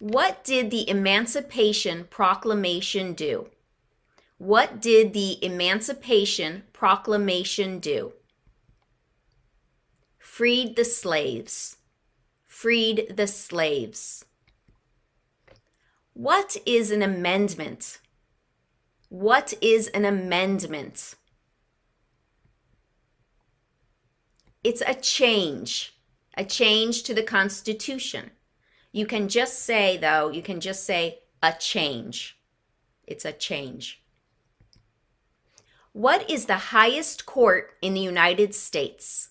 What did the Emancipation Proclamation do? What did the Emancipation Proclamation do? Freed the slaves. Freed the slaves. What is an amendment? What is an amendment? It's a change, a change to the Constitution. You can just say, though, you can just say a change. It's a change. What is the highest court in the United States?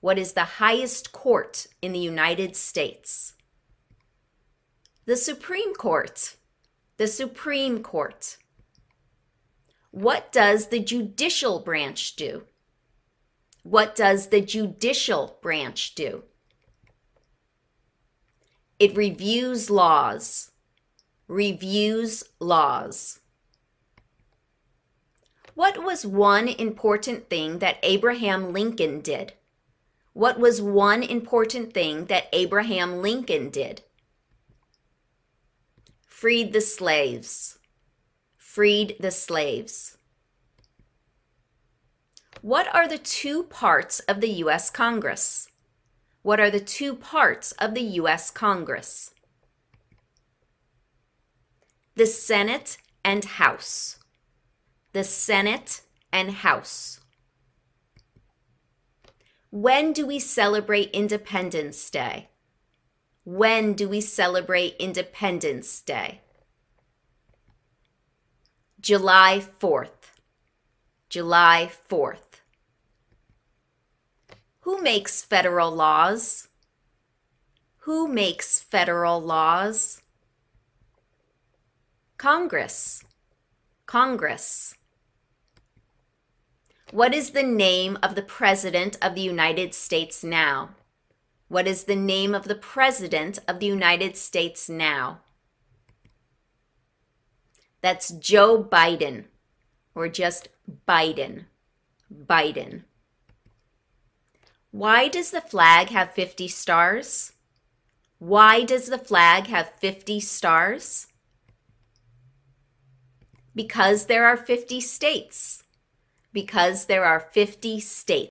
What is the highest court in the United States? The Supreme Court. The Supreme Court. What does the judicial branch do? What does the judicial branch do? It reviews laws. Reviews laws. What was one important thing that Abraham Lincoln did? What was one important thing that Abraham Lincoln did? Freed the slaves. Freed the slaves. What are the two parts of the U.S. Congress? What are the two parts of the U.S. Congress? The Senate and House. The Senate and House. When do we celebrate Independence Day? When do we celebrate Independence Day? July 4th. July 4th. Who makes federal laws? Who makes federal laws? Congress. Congress. What is the name of the President of the United States now? What is the name of the President of the United States now? That's Joe Biden, or just Biden. Biden. Why does the flag have 50 stars? Why does the flag have 50 stars? Because there are 50 states. Because there are 50 states.